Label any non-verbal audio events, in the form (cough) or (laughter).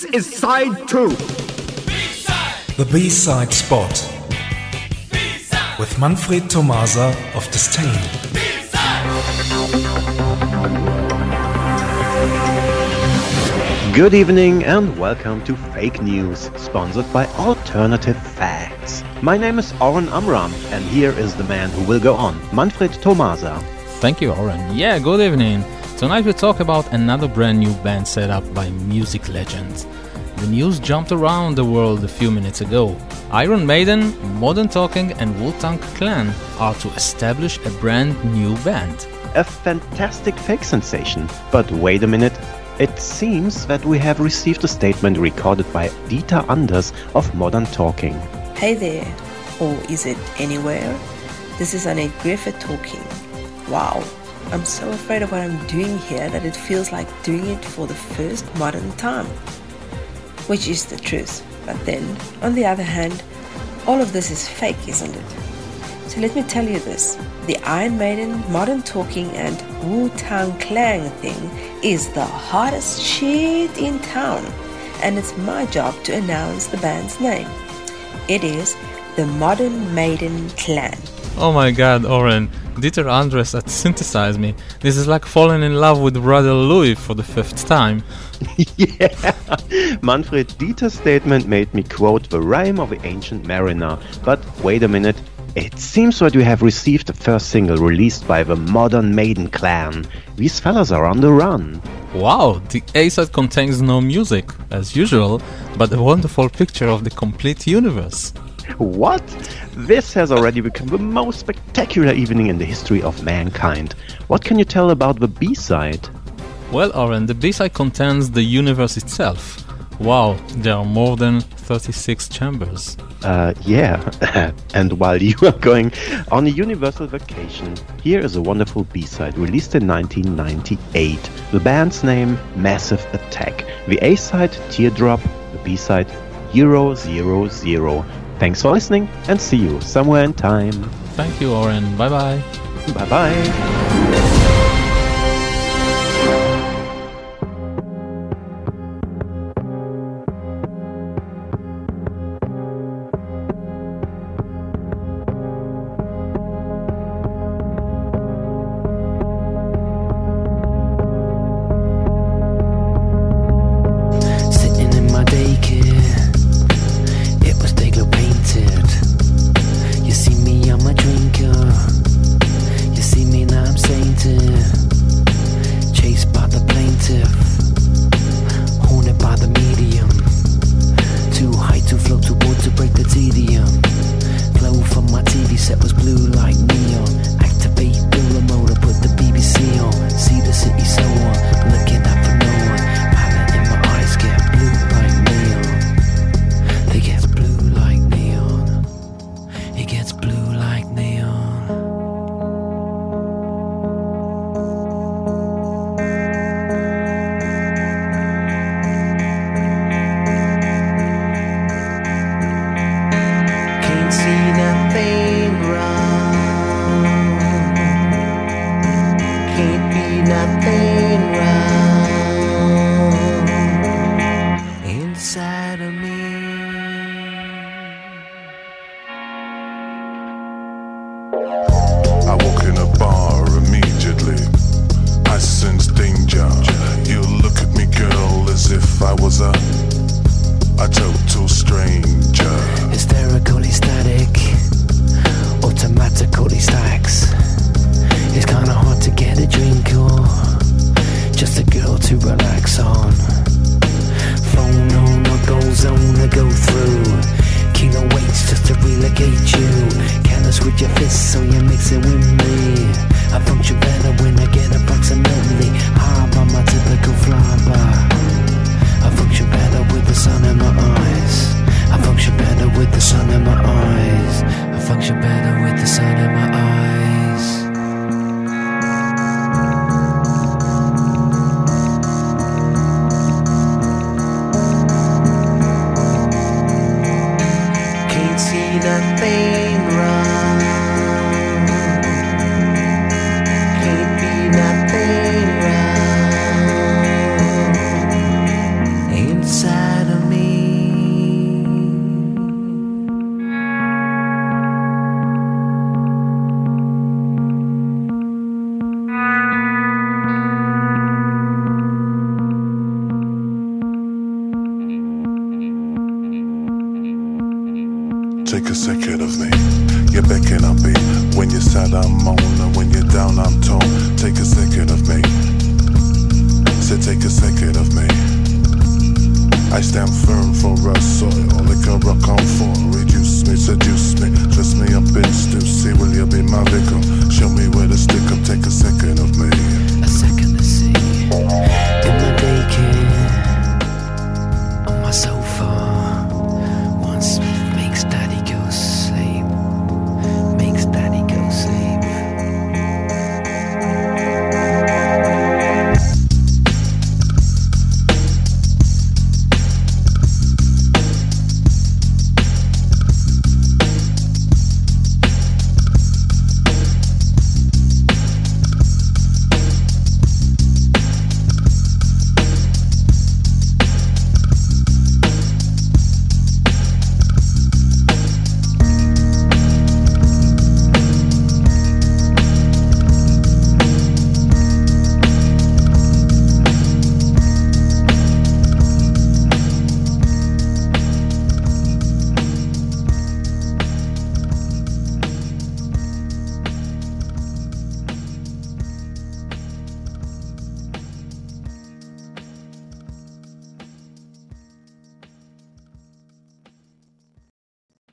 This is side two. The B-side spot. With Manfred Tomasa of Disdain. Good evening and welcome to Fake News, sponsored by Alternative Facts. My name is Oren Amram, and here is the man who will go on, Manfred Tomasa. Thank you, Oren. Yeah, good evening. Tonight we talk about another brand new band set up by music legends. The news jumped around the world a few minutes ago. Iron Maiden, Modern Talking, and Wu Tang Clan are to establish a brand new band. A fantastic fake sensation. But wait a minute. It seems that we have received a statement recorded by Dieter Anders of Modern Talking. Hey there, or is it anywhere? This is Annette Griffith talking. Wow, I'm so afraid of what I'm doing here that it feels like doing it for the first modern time. Which is the truth. But then, on the other hand, all of this is fake, isn't it? So let me tell you this the Iron Maiden, Modern Talking, and Wu Tang Clan thing is the hottest shit in town, and it's my job to announce the band's name. It is the Modern Maiden Clan. Oh my god, Oren, Dieter Anders had synthesized me. This is like falling in love with Brother Louie for the fifth time. (laughs) yeah! Manfred Dieter's statement made me quote the rime of the ancient mariner. But wait a minute, it seems that we have received the first single released by the Modern Maiden clan. These fellas are on the run. Wow, the A side contains no music, as usual, but a wonderful picture of the complete universe. What? This has already become the most spectacular evening in the history of mankind. What can you tell about the B side? Well, Oren, the B side contains the universe itself. Wow, there are more than 36 chambers. Uh, yeah. (laughs) and while you are going on a universal vacation, here is a wonderful B-side released in 1998. The band's name, Massive Attack. The A-side, Teardrop. The B-side, Euro Zero Zero. Thanks for listening and see you somewhere in time. Thank you, Oren. Bye bye. Bye bye. Nothing wrong inside of me. I walk in a bar immediately. I sense danger. You look at me, girl, as if I was a a total stranger. Your fists, so you mix it with take a second of me. You're becking up me. When you're sad, I'm on, and when you're down, I'm torn. Take a second of me. So take a second of me. I stand firm for us, soil,